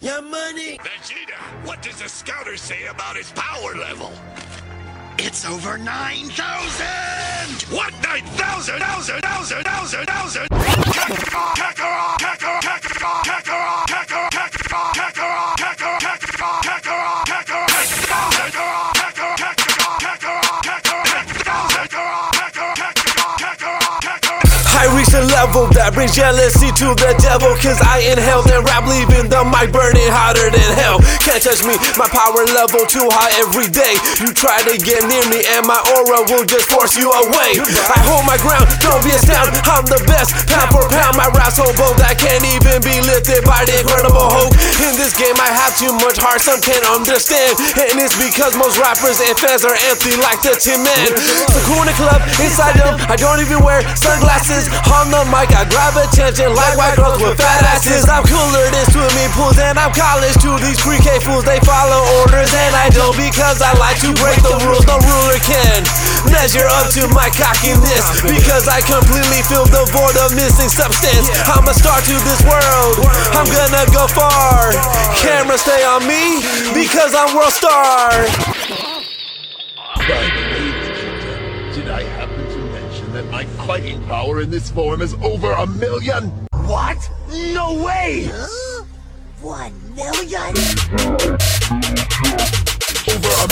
Your money. Vegeta, what does the scouter say about his power level? It's over 9,000! What? 9,000? 1,000, 1,000, 1,000, I reach a level that brings jealousy to the devil. Cause I inhale and rap leaving the mic burning hotter than hell. Can't touch me, my power level too high every day. You try to get near me and my aura will just force you away. I hold my ground, don't be astounded I'm the best, pound for pound My rap's so bold that can't even be lifted by the incredible Hulk In this game I have too much heart, some can't understand. And it's because most rappers and fans are empty like the Tin Man. The Club, inside them, I don't even wear sunglasses On the mic I grab attention like white girls with fat asses. I'm cooler than swimming pools and I'm college. To these pre-K fools They follow orders and I don't because I like to break the rules. No ruler can measure up to my cockiness Because I completely fill the void of missing substance. I'm a star to this world, I'm gonna go far. Camera stay on me because I'm world star did I happen to mention that my fighting power in this form is over a million? What? No way! One million?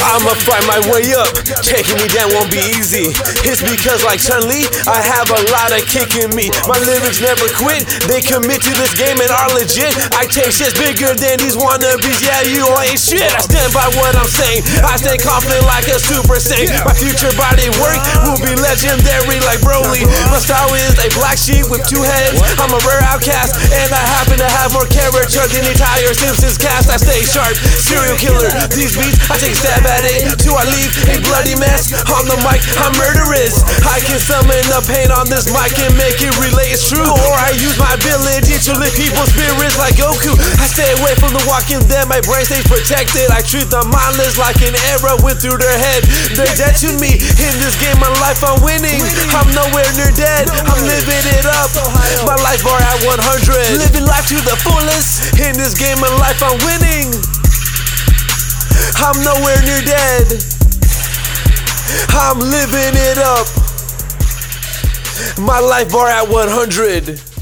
I'ma fight my way up. Taking me down won't be easy. It's because, like Chun Li, I have a lot of kick in me. My lyrics never quit. They commit to this game and are legit. I take shits bigger than these wannabes. Yeah, you ain't shit. I stand by what I'm saying. I stay confident like a super saiyan. My future body work will be legendary like Broly. My style is a black sheep with two heads. I'm a rare outcast, and I happen to have more character than the entire Simpsons cast. I stay sharp, serial killer. These beats, I take stab at it till I leave a bloody mess. On the mic, I'm murderous. I can summon the pain on this mic and make it relate. It's true. Or I use my ability to lift people's spirits like Goku. I stay away from the walking dead. My brain stays protected. I treat the mindless like an arrow went through their head. They're dead to me. In this game, my life, I'm winning. I'm nowhere near dead. I'm living it up. My life bar at 100. Living life to the fullest. In this game, of life, I'm winning. I'm nowhere near dead. I'm living it up. My life bar at 100.